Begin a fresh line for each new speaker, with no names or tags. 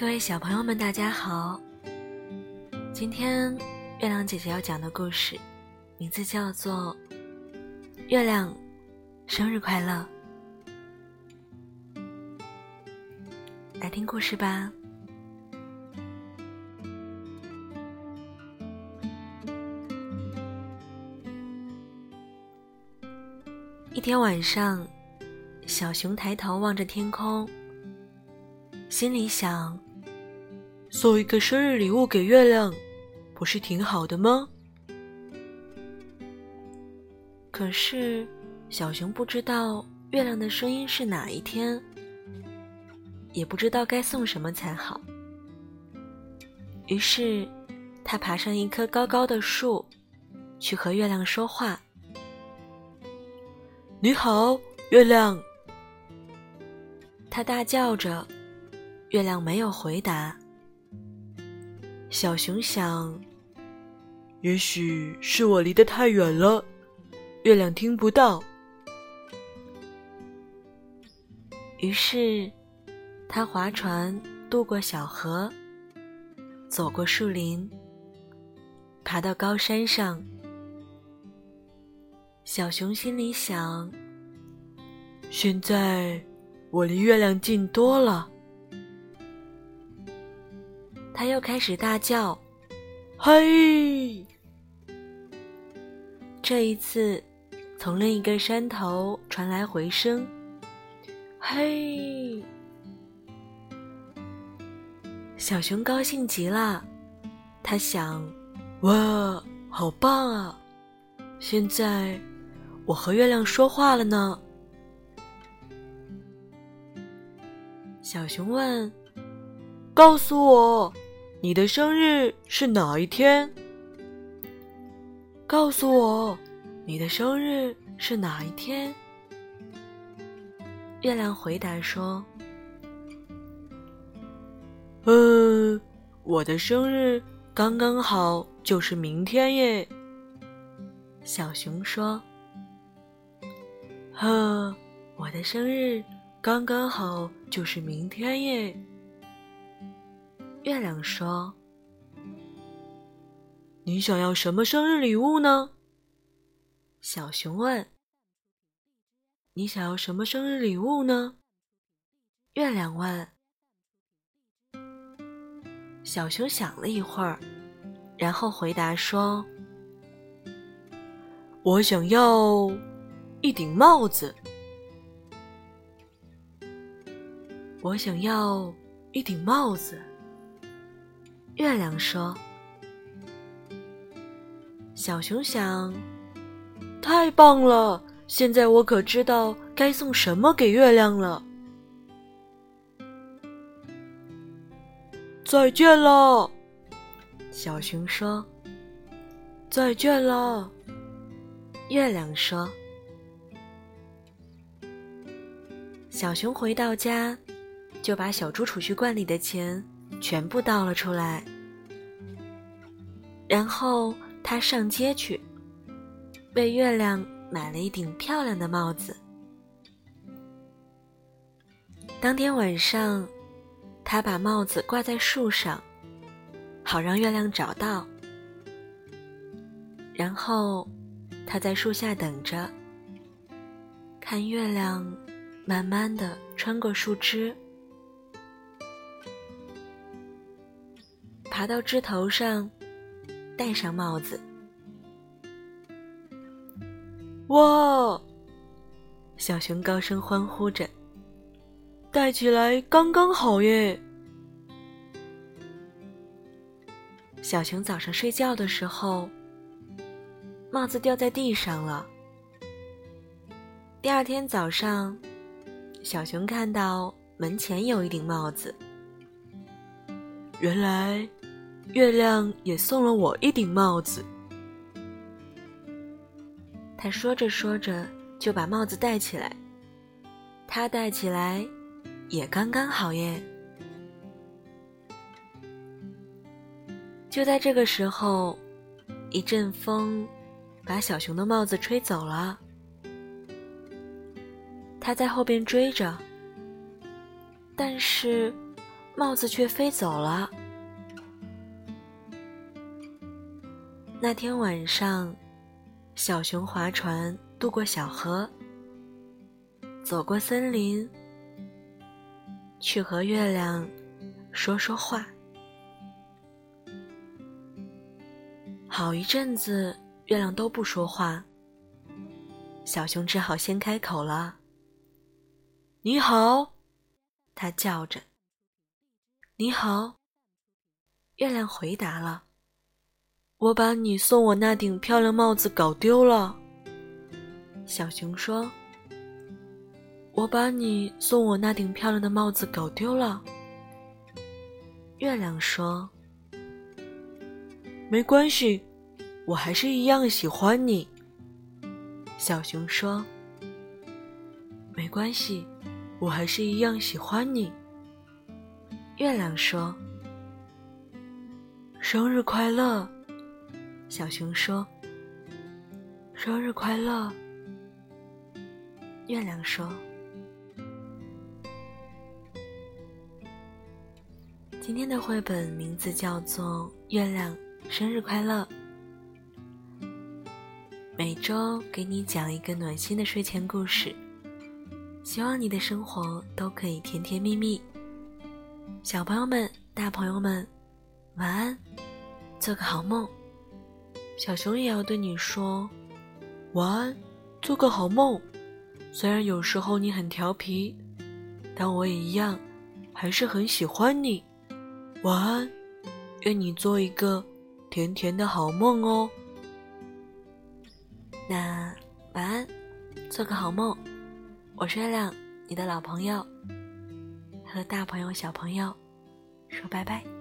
各位小朋友们，大家好！今天月亮姐姐要讲的故事，名字叫做《月亮生日快乐》。来听故事吧。一天晚上，小熊抬头望着天空，心里想：
送一个生日礼物给月亮，不是挺好的吗？
可是，小熊不知道月亮的声音是哪一天，也不知道该送什么才好。于是，他爬上一棵高高的树，去和月亮说话。
你好，月亮。
他大叫着，月亮没有回答。
小熊想，也许是我离得太远了，月亮听不到。
于是，他划船渡过小河，走过树林，爬到高山上。小熊心里想：“
现在我离月亮近多了。”
他又开始大叫：“
嘿！”
这一次，从另一个山头传来回声：“嘿！”小熊高兴极了，他想：“
哇，好棒啊！现在……”我和月亮说话了呢。
小熊问：“
告诉我，你的生日是哪一天？”
告诉我，你的生日是哪一天？月亮回答说：“
嗯，我的生日刚刚好就是明天耶。”
小熊说。呵，我的生日刚刚好，就是明天耶。月亮说：“
你想要什么生日礼物呢？”
小熊问：“
你想要什么生日礼物呢？”
月亮问。小熊想了一会儿，然后回答说：“
我想要。”一顶帽子，
我想要一顶帽子。月亮说：“小熊想，
太棒了！现在我可知道该送什么给月亮了。”再见了，
小熊说：“
再见了。”
月亮说。小熊回到家，就把小猪储蓄罐里的钱全部倒了出来。然后他上街去，为月亮买了一顶漂亮的帽子。当天晚上，他把帽子挂在树上，好让月亮找到。然后他在树下等着，看月亮。慢慢的穿过树枝，爬到枝头上，戴上帽子。
哇！
小熊高声欢呼着，
戴起来刚刚好耶！
小熊早上睡觉的时候，帽子掉在地上了。第二天早上。小熊看到门前有一顶帽子，
原来月亮也送了我一顶帽子。
他说着说着就把帽子戴起来，他戴起来也刚刚好耶。就在这个时候，一阵风把小熊的帽子吹走了。他在后边追着，但是帽子却飞走了。那天晚上，小熊划船渡过小河，走过森林，去和月亮说说话。好一阵子，月亮都不说话。小熊只好先开口了：“你好。”他叫着。“你好。”月亮回答了。“我把你送我那顶漂亮帽子搞丢了。”小熊说。“我把你送我那顶漂亮的帽子搞丢了。”月亮说。
“没关系，我还是一样喜欢你。”
小熊说：“
没关系，我还是一样喜欢你。”
月亮说：“
生日快乐！”
小熊说：“
生日快乐！”
月亮说：“今天的绘本名字叫做《月亮生日快乐》。”每周给你讲一个暖心的睡前故事，希望你的生活都可以甜甜蜜蜜。小朋友们、大朋友们，晚安，做个好梦。小熊也要对你说
晚安，做个好梦。虽然有时候你很调皮，但我也一样，还是很喜欢你。晚安，愿你做一个甜甜的好梦哦。
那晚安，做个好梦。我是月亮，你的老朋友，和大朋友、小朋友说拜拜。